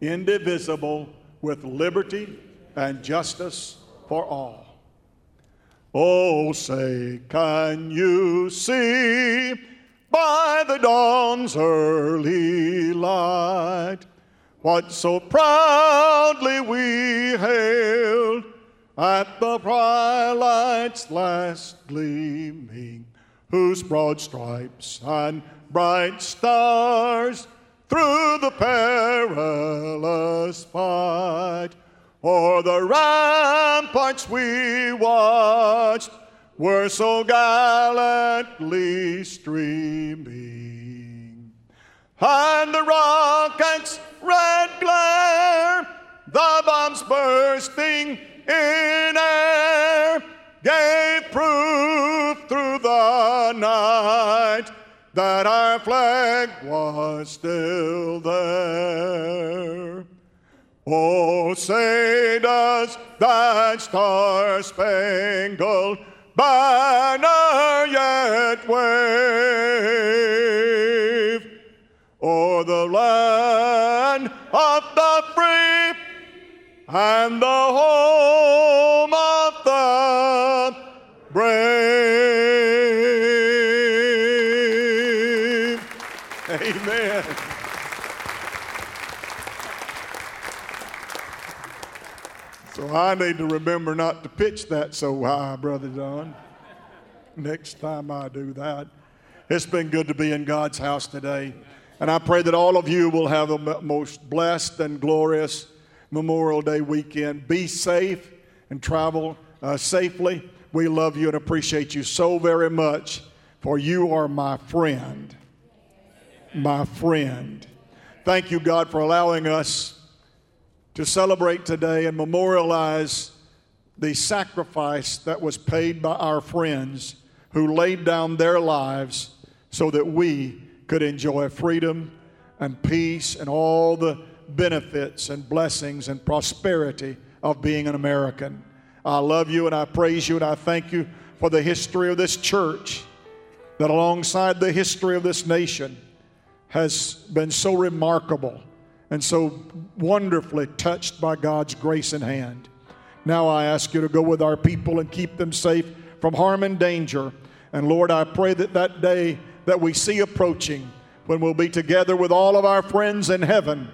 indivisible, with liberty and justice for all. Oh, say, can you see? By the dawn's early light. What so proudly we hailed at the twilight's last gleaming, whose broad stripes and bright stars through the perilous fight O'er the ramparts we watched were so gallantly streaming. And the rockets' red glare, the bombs bursting in air, gave proof through the night that our flag was still there. Oh, say does that star-spangled banner yet wave o'er the land of the free and the home I need to remember not to pitch that so high, Brother Don. Next time I do that. It's been good to be in God's house today. And I pray that all of you will have a most blessed and glorious Memorial Day weekend. Be safe and travel uh, safely. We love you and appreciate you so very much, for you are my friend. My friend. Thank you, God, for allowing us to celebrate today and memorialize the sacrifice that was paid by our friends who laid down their lives so that we could enjoy freedom and peace and all the benefits and blessings and prosperity of being an American. I love you and I praise you and I thank you for the history of this church that, alongside the history of this nation, has been so remarkable and so wonderfully touched by God's grace and hand. Now I ask you to go with our people and keep them safe from harm and danger. And Lord, I pray that that day that we see approaching, when we'll be together with all of our friends in heaven,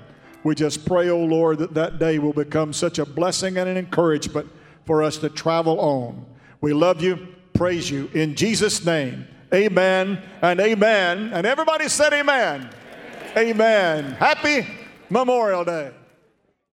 we just pray, oh Lord, that that day will become such a blessing and an encouragement for us to travel on. We love you, praise you. In Jesus' name, amen and amen. And everybody said amen. Amen. amen. Happy Memorial Day.